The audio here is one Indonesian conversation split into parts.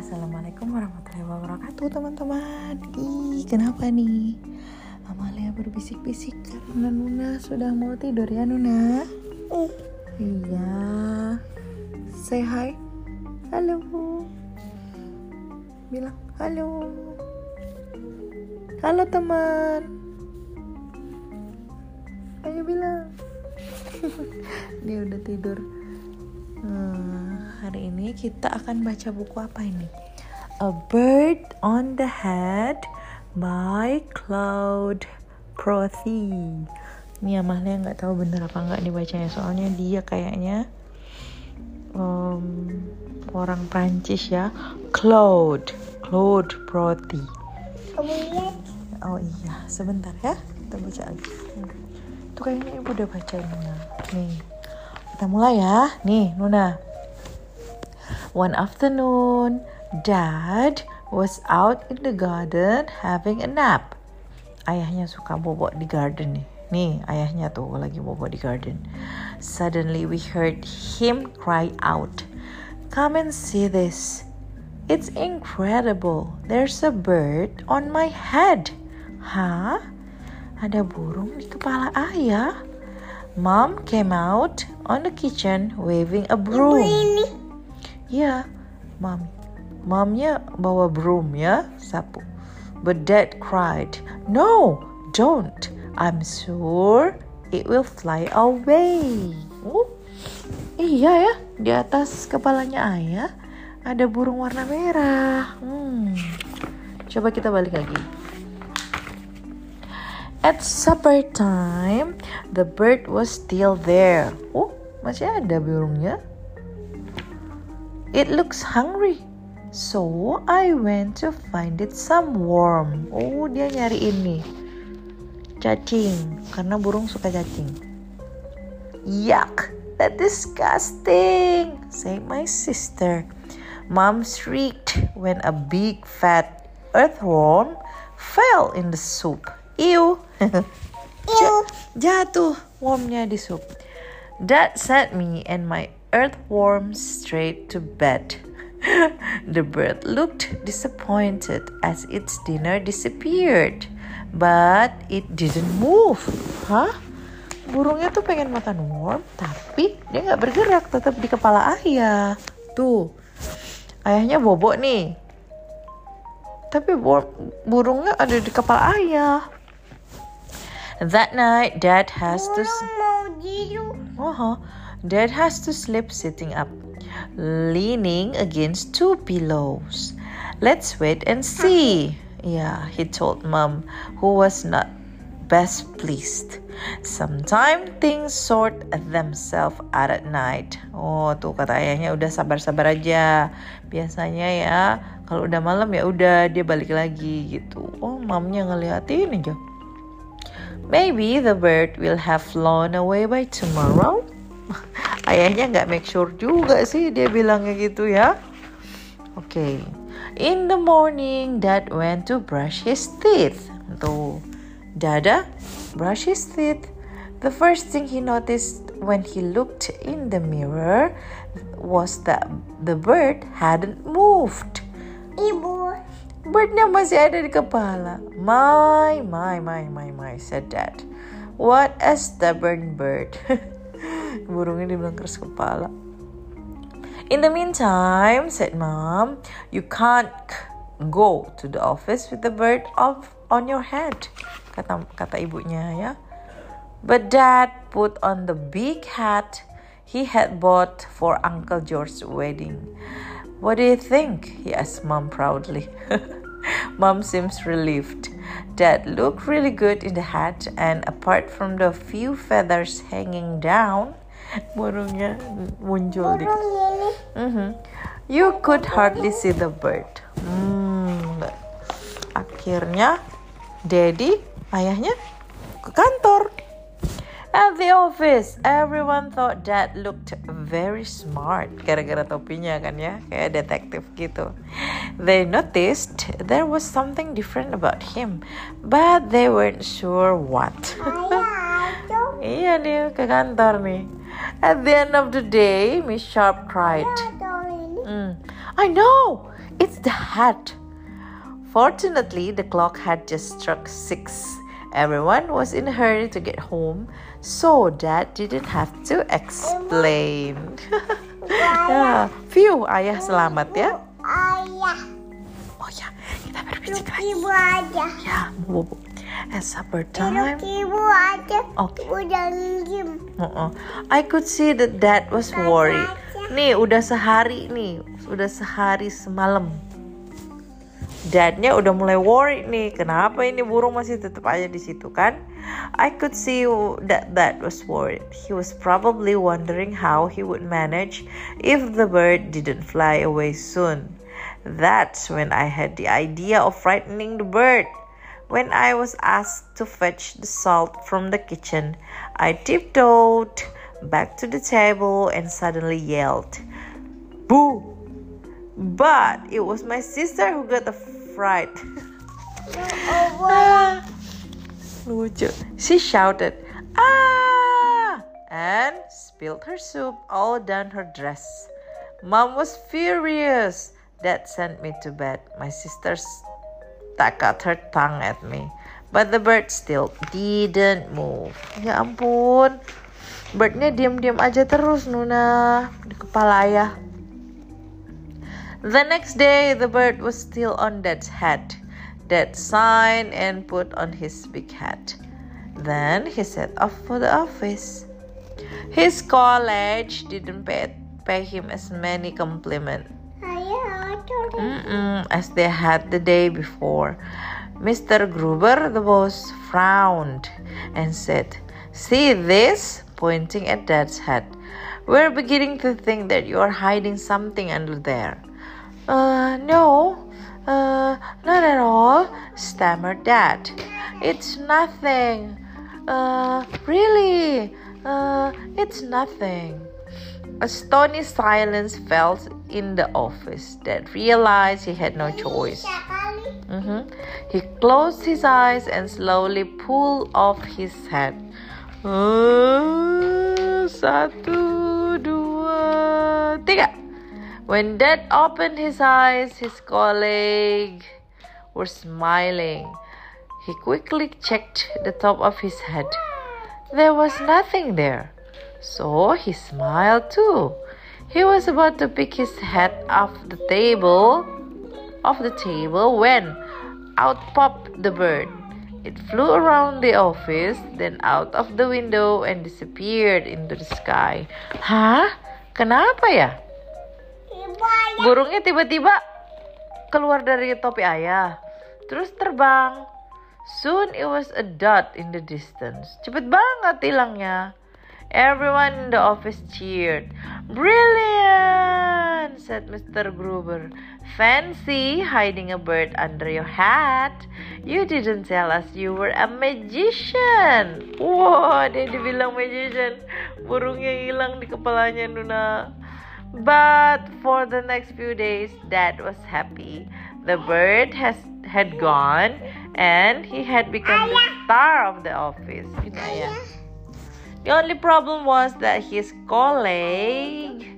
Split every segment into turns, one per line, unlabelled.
Assalamualaikum warahmatullahi wabarakatuh teman-teman. Ih kenapa nih? Amalia berbisik-bisik karena Nuna sudah mau tidur ya Nuna? Iya. Say hi. Halo. Bilang halo. Halo teman. Ayo bilang. Dia udah tidur. Hmm, hari ini kita akan baca buku apa ini? A Bird on the Head by Claude Prothy. Ini Amalia nggak tahu bener apa nggak dibacanya soalnya dia kayaknya um, orang Prancis ya. Claude, Claude Prothy. Oh iya, sebentar ya. Kita baca lagi. Hmm. Itu kayaknya ibu udah baca Nuna. Nih, kita mulai ya. Nih, Nuna. One afternoon, Dad was out in the garden having a nap. Ayahnya suka bobok di garden nih. Nih, ayahnya tuh lagi bobok di garden. Suddenly we heard him cry out, "Come and see this. It's incredible. There's a bird on my head." Hah? Ada burung di kepala ayah? Mom came out on the kitchen waving a broom. Ya, mom. Momnya bawa broom ya, sapu. But dad cried, No, don't. I'm sure it will fly away. Oh, iya ya, di atas kepalanya ayah ada burung warna merah. Hmm. Coba kita balik lagi. At supper time, the bird was still there. Oh, masih ada burungnya. It looks hungry. So I went to find it some worm. Oh, dia nyari ini. Cacing, karena burung suka cacing. Yuck, that disgusting, said my sister. Mom shrieked when a big fat earthworm fell in the soup. Ew. Ja- jatuh wormnya di sup. Dad sent me and my earthworm straight to bed. the bird looked disappointed as its dinner disappeared, but it didn't move. Hah? Burungnya tuh pengen makan worm, tapi dia nggak bergerak, tetap di kepala ayah. Tuh, ayahnya bobok nih. Tapi worm, burungnya ada di kepala ayah. That night, Dad has to. Uh-huh. Dad has to sleep sitting up, leaning against two pillows. Let's wait and see. Yeah, he told Mom, who was not best pleased. Sometimes things sort themselves out at night. Oh, tuh kata ayahnya udah sabar-sabar aja. Biasanya ya, kalau udah malam ya udah dia balik lagi gitu. Oh, mamnya ngeliatin aja. Maybe the bird will have flown away by tomorrow. Ayahnya nggak make sure juga sih dia bilangnya gitu ya. Oke. Okay. In the morning, Dad went to brush his teeth. Tuh, Dada brush his teeth. The first thing he noticed when he looked in the mirror was that the bird hadn't moved.
Ibu,
Birdnya masih ada di kepala. My, my, my, my, my, said Dad. What a stubborn bird. Burungnya dibilang keras kepala. In the meantime, said Mom, you can't go to the office with the bird off on your head. Kata kata ibunya ya. But Dad put on the big hat he had bought for Uncle George's wedding. What do you think? He asked Mom proudly. Mom seems relieved. Dad looked really good in the hat, and apart from the few feathers hanging down, burungnya muncul di.
burung ini.
Mhm. You could hardly see the bird. Hmm. Akhirnya, Daddy, ayahnya ke kantor. At the office, everyone thought Dad looked very smart gara-gara topinya kan ya, kayak detektif gitu. They noticed there was something different about him, but they weren't sure what.
Ayah,
iya dia ke kantor nih. At the end of the day, Miss Sharp cried. Mm. I know. It's the hat. Fortunately, the clock had just struck six. Everyone was in a hurry to get home, so Dad didn't have to explain. ya, phew, ayah selamat ya.
Ayah.
Oh ya, kita berbisik lagi.
Ibu aja.
Ya, bobo. At supper time.
Udah ngim.
Uh-uh. I could see that Dad was worried. Nih, udah sehari nih, udah sehari semalam. Dadnya udah mulai worried nih, kenapa ini burung masih tetap aja di situ kan? I could see that Dad was worried. He was probably wondering how he would manage if the bird didn't fly away soon. That's when I had the idea of frightening the bird. When I was asked to fetch the salt from the kitchen, I tiptoed back to the table and suddenly yelled, Boo! But it was my sister who got the fright. She shouted, Ah! And spilled her soup all down her dress. Mom was furious. That sent me to bed. My sister stuck out her tongue at me. But the bird still didn't move. Ya ampun. Birdnya diam-diam aja terus Nuna di kepala ayah. The next day, the bird was still on Dad's head. Dad signed and put on his big hat. Then he set off for the office. His college didn't pay, pay him as many compliments. Mm-mm, as they had the day before. Mr. Gruber, the boss, frowned and said, See this? pointing at Dad's head. We're beginning to think that you're hiding something under there. Uh, no, uh, not at all, stammered Dad. It's nothing. Uh, really, uh, it's nothing. A stony silence fell in the office. Dad realized he had no choice. Mhm. He closed his eyes and slowly pulled off his hat. Uh, satu, dua, tiga. When Dad opened his eyes, his colleague were smiling. He quickly checked the top of his head. There was nothing there. So he smiled too. He was about to pick his hat off the table off the table when out popped the bird. It flew around the office, then out of the window and disappeared into the sky. Hah? Kenapa ya? Burungnya tiba-tiba keluar dari topi ayah, terus terbang. Soon it was a dot in the distance. Cepet banget hilangnya. Everyone in the office cheered. Brilliant, said Mr. Gruber. Fancy hiding a bird under your hat. You didn't tell us you were a magician. Wah, dia dibilang magician. Burungnya hilang di kepalanya Nuna. But for the next few days, Dad was happy. The bird has had gone, and he had become the star of the office. Ini ayah. The only problem was that his colleague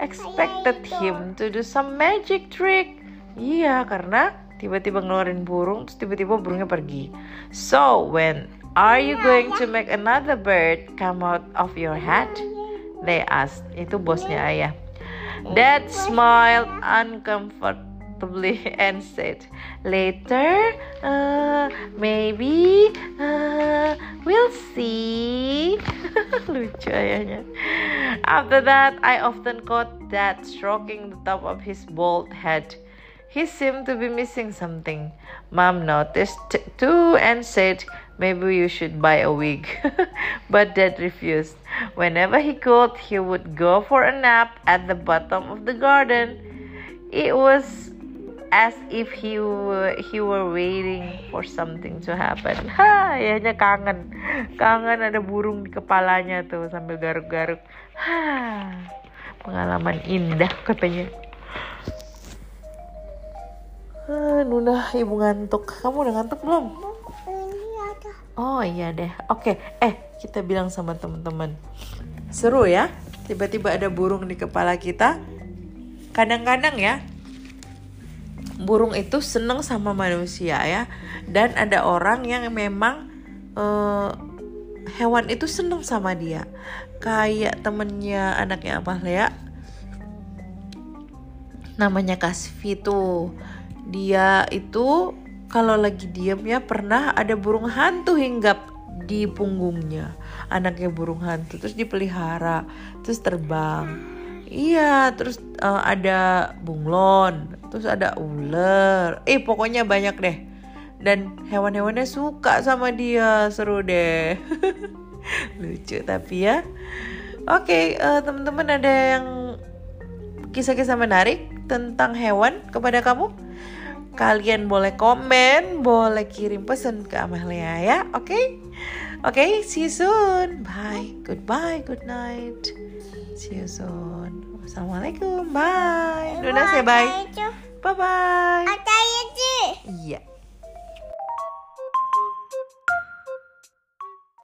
expected him to do some magic trick. Iya, karena tiba-tiba ngeluarin burung, terus tiba-tiba burungnya pergi. So, when are you going to make another bird come out of your hat? They asked. Itu bosnya ayah. Dad smiled uncomfortably and said, Later, uh, maybe, uh, we'll see. Lucu ayahnya. After that, I often caught Dad stroking the top of his bald head. He seemed to be missing something. Mom noticed too and said, Maybe you should buy a wig. but Dad refused. Whenever he could, he would go for a nap at the bottom of the garden. It was as if he were, he were waiting for something to happen. Ha, ayahnya kangen. Kangen ada burung di kepalanya tuh sambil garuk-garuk. Ha, pengalaman indah katanya. Ah, Nuna, ibu ngantuk. Kamu udah ngantuk belum? Oh iya deh. Oke, eh kita bilang sama teman-teman. Seru ya? Tiba-tiba ada burung di kepala kita. Kadang-kadang ya, burung itu seneng sama manusia ya. Dan ada orang yang memang eh, hewan itu seneng sama dia. Kayak temennya anaknya apa ya namanya Kasvi tuh. Dia itu kalau lagi diem ya pernah ada burung hantu hinggap di punggungnya. Anaknya burung hantu terus dipelihara terus terbang iya terus eh, ada bunglon terus ada ular eh pokoknya banyak deh dan hewan-hewannya suka sama dia seru deh lucu tapi ya oke eh, teman-teman ada yang kisah-kisah menarik tentang hewan kepada kamu kalian boleh komen, boleh kirim pesan ke Amalia ya, oke? Okay? Oke, okay, see you soon. Bye, goodbye, good night. See you soon. Assalamualaikum, bye. Luna say bye. Bye bye. Iya.